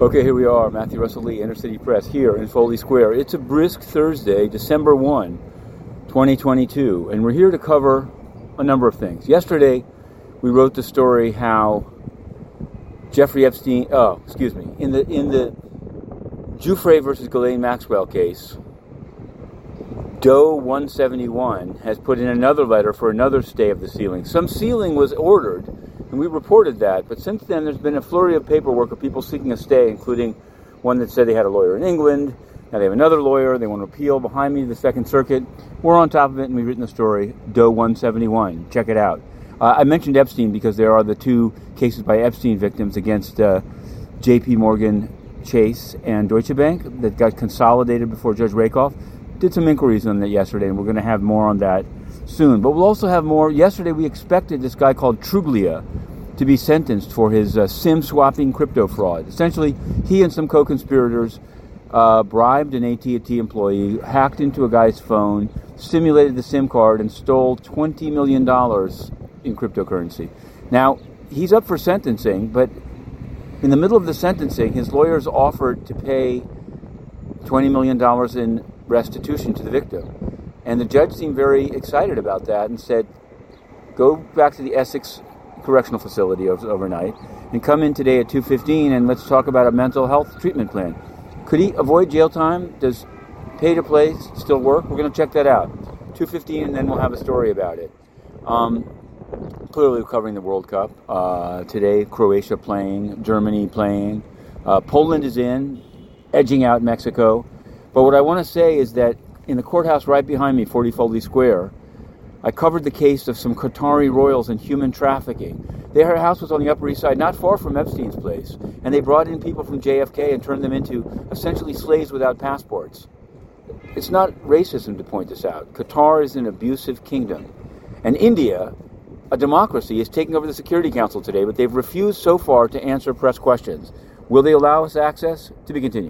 Okay, here we are, Matthew Russell Lee, Inner City Press, here in Foley Square. It's a brisk Thursday, December 1, 2022, and we're here to cover a number of things. Yesterday, we wrote the story how Jeffrey Epstein, oh, excuse me, in the in the Giuffre versus Ghislaine Maxwell case, Doe 171 has put in another letter for another stay of the sealing. Some sealing was ordered and we reported that. But since then, there's been a flurry of paperwork of people seeking a stay, including one that said they had a lawyer in England. Now they have another lawyer. They want to appeal behind me to the Second Circuit. We're on top of it, and we've written the story, Doe 171. Check it out. Uh, I mentioned Epstein because there are the two cases by Epstein victims against uh, J.P. Morgan Chase and Deutsche Bank that got consolidated before Judge Rakoff. Did some inquiries on that yesterday, and we're going to have more on that soon. But we'll also have more. Yesterday, we expected this guy called Truglia to be sentenced for his uh, SIM swapping crypto fraud. Essentially, he and some co conspirators uh, bribed an AT&T employee, hacked into a guy's phone, simulated the SIM card, and stole $20 million in cryptocurrency. Now, he's up for sentencing, but in the middle of the sentencing, his lawyers offered to pay $20 million in restitution to the victim. And the judge seemed very excited about that and said, go back to the Essex Correctional Facility overnight and come in today at 2.15 and let's talk about a mental health treatment plan. Could he avoid jail time? Does pay to play still work? We're going to check that out. 2.15 and then we'll have a story about it. Um, clearly we're covering the World Cup. Uh, today, Croatia playing, Germany playing. Uh, Poland is in, edging out Mexico. But what I want to say is that in the courthouse right behind me, 40 Foley Square, I covered the case of some Qatari royals and human trafficking. Their house was on the Upper East Side, not far from Epstein's place, and they brought in people from JFK and turned them into essentially slaves without passports. It's not racism to point this out. Qatar is an abusive kingdom. And India, a democracy, is taking over the Security Council today, but they've refused so far to answer press questions. Will they allow us access? To be continued.